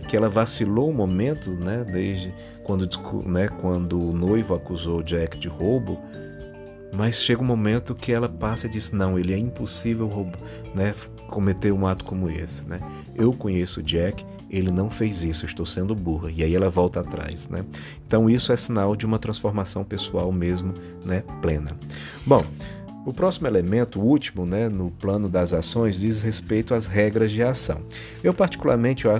que ela vacilou um momento, né? Desde quando, né? quando o noivo acusou Jack de roubo mas chega um momento que ela passa e diz: não, ele é impossível né, cometer um ato como esse. Né? Eu conheço o Jack, ele não fez isso, estou sendo burra. E aí ela volta atrás. Né? Então isso é sinal de uma transformação pessoal mesmo né, plena. Bom, o próximo elemento, o último, né, no plano das ações, diz respeito às regras de ação. Eu, particularmente, eu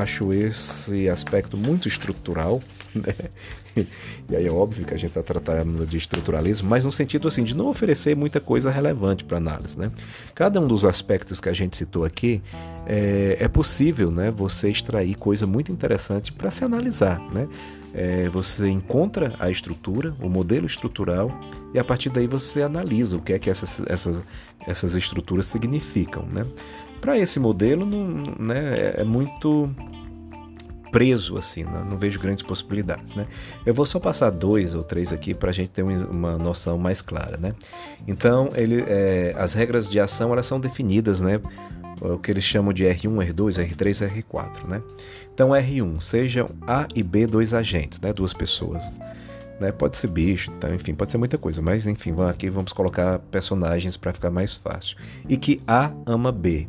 acho esse aspecto muito estrutural, *laughs* né? *laughs* e aí é óbvio que a gente está tratando de estruturalismo, mas no sentido assim de não oferecer muita coisa relevante para análise. Né? Cada um dos aspectos que a gente citou aqui é, é possível né, você extrair coisa muito interessante para se analisar. Né? É, você encontra a estrutura, o modelo estrutural, e a partir daí você analisa o que é que essas, essas, essas estruturas significam. Né? Para esse modelo, não, né, é, é muito preso assim, não, não, vejo grandes possibilidades, né? Eu vou só passar dois ou três aqui para a gente ter uma noção mais clara, né? Então, ele, é, as regras de ação elas são definidas, né? O que eles chamam de R1, R2, R3, R4, né? Então, R1, sejam A e B dois agentes, né? Duas pessoas. Né? Pode ser bicho, então, enfim, pode ser muita coisa, mas enfim, aqui vamos colocar personagens para ficar mais fácil. E que A ama B.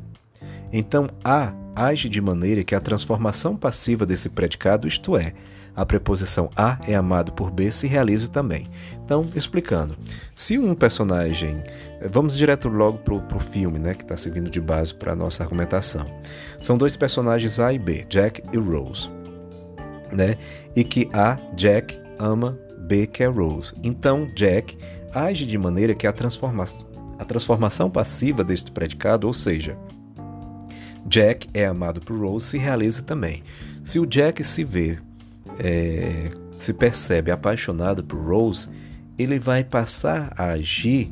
Então, A age de maneira que a transformação passiva desse predicado, isto é, a preposição A é amado por B, se realize também. Então, explicando, se um personagem. Vamos direto logo para o filme, né, que está servindo de base para a nossa argumentação. São dois personagens A e B, Jack e Rose. Né? E que A, Jack, ama B, que é Rose. Então, Jack age de maneira que a, transforma a transformação passiva deste predicado, ou seja, Jack é amado por Rose se realiza também. Se o Jack se vê, é, se percebe apaixonado por Rose, ele vai passar a agir,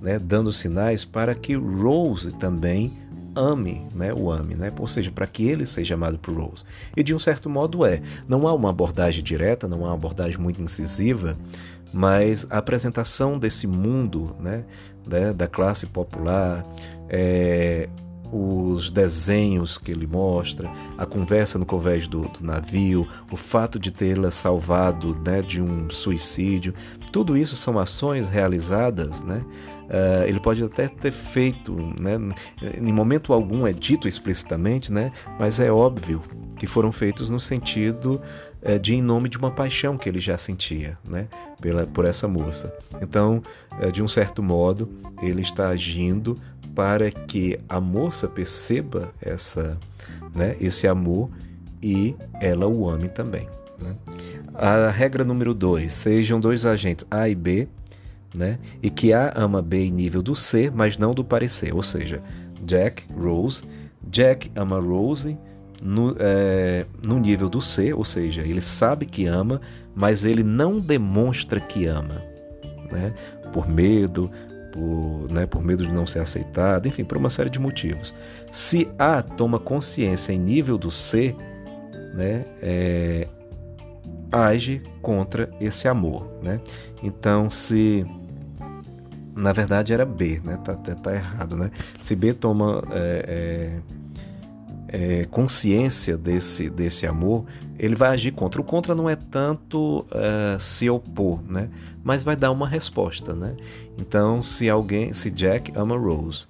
né, dando sinais para que Rose também ame, né, o ame, né? ou seja, para que ele seja amado por Rose. E de um certo modo é. Não há uma abordagem direta, não há uma abordagem muito incisiva, mas a apresentação desse mundo né, né da classe popular, é, os desenhos que ele mostra, a conversa no convés do, do navio, o fato de tê-la salvado né, de um suicídio, tudo isso são ações realizadas, né? Uh, ele pode até ter feito, né? em momento algum é dito explicitamente, né? mas é óbvio que foram feitos no sentido uh, de em nome de uma paixão que ele já sentia né? Pela, por essa moça. Então, uh, de um certo modo, ele está agindo para que a moça perceba essa, né, esse amor e ela o ame também. Né? A regra número 2: sejam dois agentes A e B, né, e que A ama B em nível do ser, mas não do parecer. Ou seja, Jack, Rose, Jack ama Rose no, é, no nível do ser, ou seja, ele sabe que ama, mas ele não demonstra que ama. Né? Por medo, por, né, por medo de não ser aceitado, enfim, por uma série de motivos. Se A toma consciência em nível do ser, né, é, age contra esse amor. Né? Então, se na verdade era B, né? Tá, tá, tá errado, né? Se B toma é, é, é, consciência desse, desse amor, ele vai agir contra. O contra não é tanto é, se opor, né? Mas vai dar uma resposta, né? Então, se alguém, se Jack ama Rose,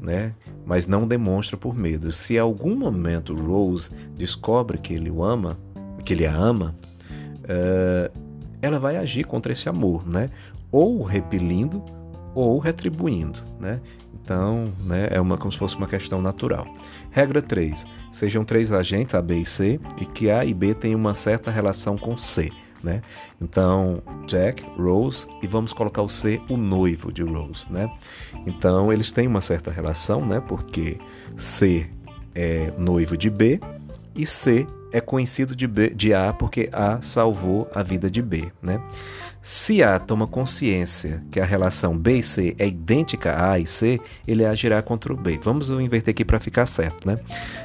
né? Mas não demonstra por medo. Se em algum momento Rose descobre que ele o ama, que ele a ama, é, ela vai agir contra esse amor, né? Ou repelindo ou retribuindo, né? Então, né, é uma, como se fosse uma questão natural. Regra 3. Sejam três agentes, A, B e C, e que A e B tenham uma certa relação com C. Né? Então, Jack, Rose, e vamos colocar o C, o noivo de Rose. Né? Então, eles têm uma certa relação, né? porque C é noivo de B e C é conhecido de, B, de A porque A salvou a vida de B. Né? Se A toma consciência que a relação B e C é idêntica a A e C, ele agirá contra o B. Vamos inverter aqui para ficar certo, né?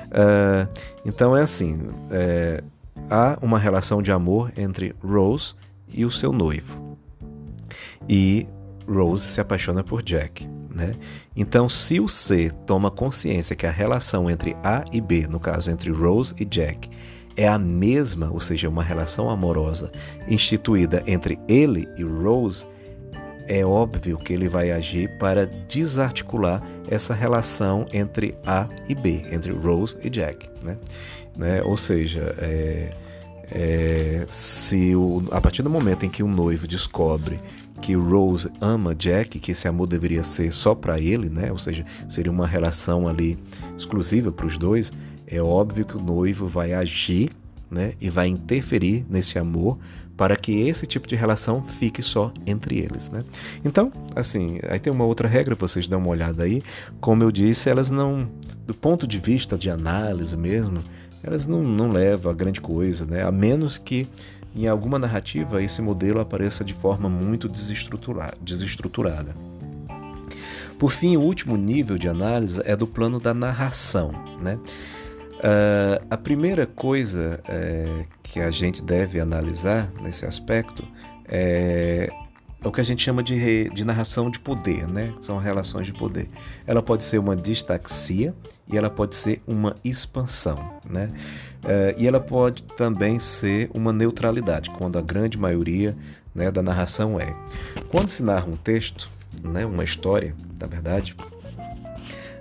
Uh, então é assim: é, há uma relação de amor entre Rose e o seu noivo. E Rose se apaixona por Jack. Né? Então, se o C toma consciência que a relação entre A e B, no caso entre Rose e Jack, é a mesma, ou seja, uma relação amorosa instituída entre ele e Rose, é óbvio que ele vai agir para desarticular essa relação entre A e B, entre Rose e Jack. Né? Né? Ou seja, é, é, se o, a partir do momento em que o noivo descobre que Rose ama Jack, que esse amor deveria ser só para ele, né? ou seja, seria uma relação ali exclusiva para os dois, é óbvio que o noivo vai agir né, e vai interferir nesse amor para que esse tipo de relação fique só entre eles. Né? Então, assim, aí tem uma outra regra, vocês dão uma olhada aí. Como eu disse, elas não, do ponto de vista de análise mesmo, elas não, não levam a grande coisa, né? a menos que em alguma narrativa esse modelo apareça de forma muito desestruturada. Por fim, o último nível de análise é do plano da narração. Né? Uh, a primeira coisa é, que a gente deve analisar nesse aspecto é, é o que a gente chama de, de narração de poder, né? São relações de poder. Ela pode ser uma distaxia e ela pode ser uma expansão, né? Uh, e ela pode também ser uma neutralidade, quando a grande maioria né, da narração é. Quando se narra um texto, né, uma história, na verdade,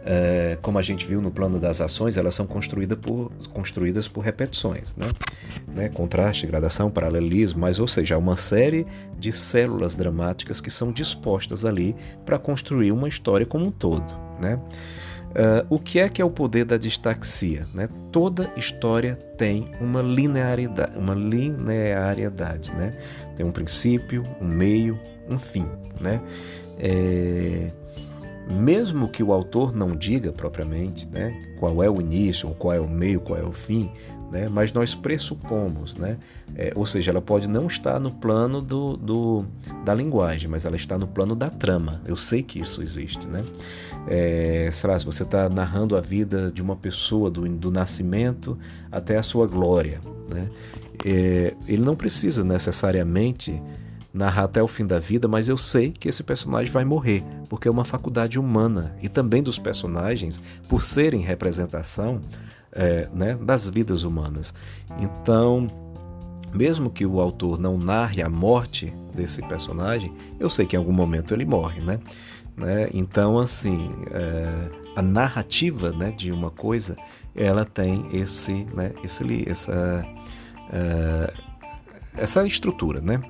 é, como a gente viu no plano das ações, elas são construídas por, construídas por repetições, né? né? contraste, gradação, paralelismo, mas ou seja, uma série de células dramáticas que são dispostas ali para construir uma história como um todo. Né? Uh, o que é que é o poder da distaxia? Né? Toda história tem uma linearidade, uma linearidade, né? Tem um princípio, um meio, um fim, né? É mesmo que o autor não diga propriamente né, qual é o início, ou qual é o meio, qual é o fim, né, mas nós pressupomos, né, é, ou seja, ela pode não estar no plano do, do, da linguagem, mas ela está no plano da trama. Eu sei que isso existe. Né? É, sei lá, se você está narrando a vida de uma pessoa do, do nascimento até a sua glória, né, é, ele não precisa necessariamente narrar até o fim da vida, mas eu sei que esse personagem vai morrer, porque é uma faculdade humana e também dos personagens, por serem representação é, né, das vidas humanas. Então, mesmo que o autor não narre a morte desse personagem, eu sei que em algum momento ele morre, né? né? Então, assim, é, a narrativa né, de uma coisa, ela tem esse, né, esse, essa, é, essa estrutura, né?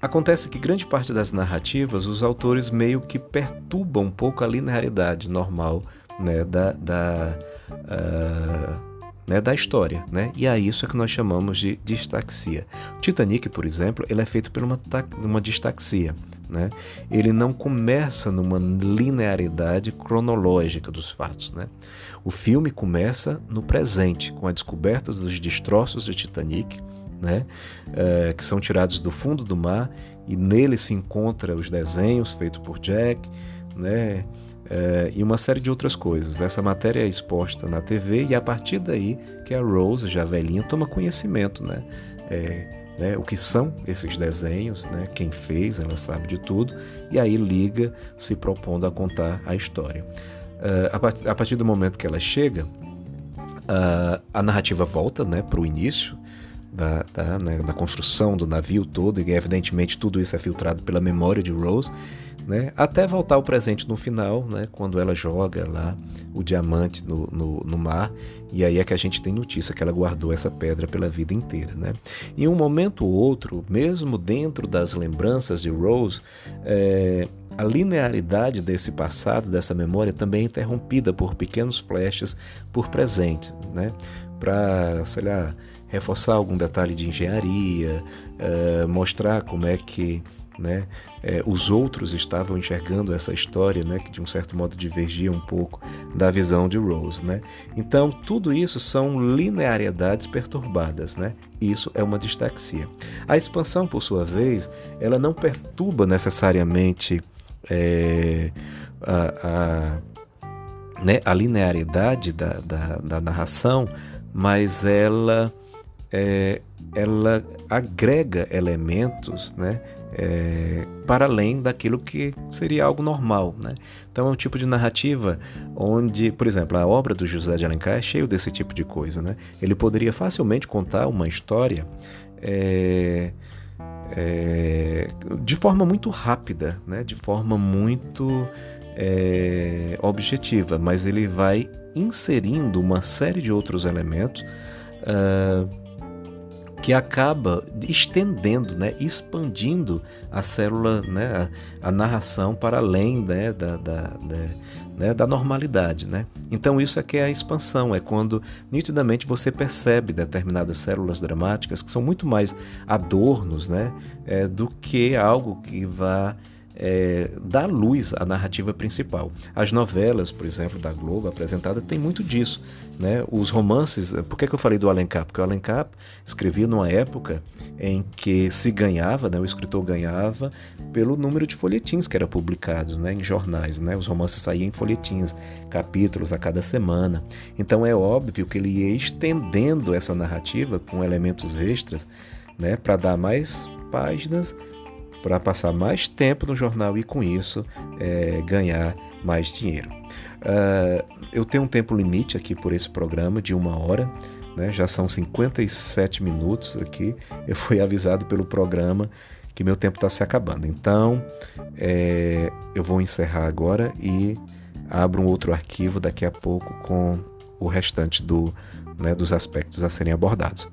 Acontece que grande parte das narrativas os autores meio que perturbam um pouco a linearidade normal né, da, da, uh, né, da história. Né? E é isso que nós chamamos de distaxia. O Titanic, por exemplo, ele é feito por uma, uma distaxia. Né? Ele não começa numa linearidade cronológica dos fatos. Né? O filme começa no presente, com a descoberta dos destroços do Titanic, né? É, que são tirados do fundo do mar e nele se encontra os desenhos feitos por Jack, né? É, e uma série de outras coisas. Essa matéria é exposta na TV e a partir daí que a Rose, já velhinha, toma conhecimento, né? É, né, o que são esses desenhos, né, quem fez, ela sabe de tudo, e aí liga se propondo a contar a história. Uh, a, partir do momento que ela chega, uh, a narrativa volta né, para o início, da, da, né, da, construção do navio todo, e evidentemente tudo isso é filtrado pela memória de Rose, né, até voltar ao presente no final, né, quando ela joga lá o diamante no, no, no, mar, e aí é que a gente tem notícia que ela guardou essa pedra pela vida inteira. Né? Em um momento ou outro, mesmo dentro das lembranças de Rose, é, a linearidade desse passado, dessa memória, também é interrompida por pequenos flashes por presente, né? para, sei lá, reforçar algum detalhe de engenharia, uh, mostrar como é que né, uh, os outros estavam enxergando essa história, né, que de um certo modo divergia um pouco da visão de Rose. Né? Então, tudo isso são linearidades perturbadas. Né? Isso é uma distaxia. A expansão, por sua vez, ela não perturba necessariamente é, a, a, né, a linearidade da, da, da narração, mas ela é, ela agrega elementos né, é, para além daquilo que seria algo normal. Né? Então é um tipo de narrativa onde, por exemplo, a obra do José de Alencar é cheio desse tipo de coisa. Né? Ele poderia facilmente contar uma história é, é, de forma muito rápida, né? de forma muito é, objetiva, mas ele vai inserindo uma série de outros elementos. Uh, que acaba estendendo, né, expandindo a célula, né, a, a narração para além né, da, da, da, né, da normalidade. Né? Então isso é que é a expansão, é quando nitidamente você percebe determinadas células dramáticas que são muito mais adornos né, é, do que algo que vá é, dá luz à narrativa principal. As novelas, por exemplo, da Globo apresentada, tem muito disso. Né? Os romances, por que, que eu falei do Alencar? Porque o Alencar escrevia numa época em que se ganhava, né, o escritor ganhava pelo número de folhetins que eram publicados né, em jornais. Né? Os romances saíam em folhetins, capítulos a cada semana. Então é óbvio que ele ia estendendo essa narrativa com elementos extras né, para dar mais páginas para passar mais tempo no jornal e com isso é, ganhar mais dinheiro. Uh, eu tenho um tempo limite aqui por esse programa de uma hora, né? já são 57 minutos aqui. Eu fui avisado pelo programa que meu tempo está se acabando. Então é, eu vou encerrar agora e abro um outro arquivo daqui a pouco com o restante do, né, dos aspectos a serem abordados.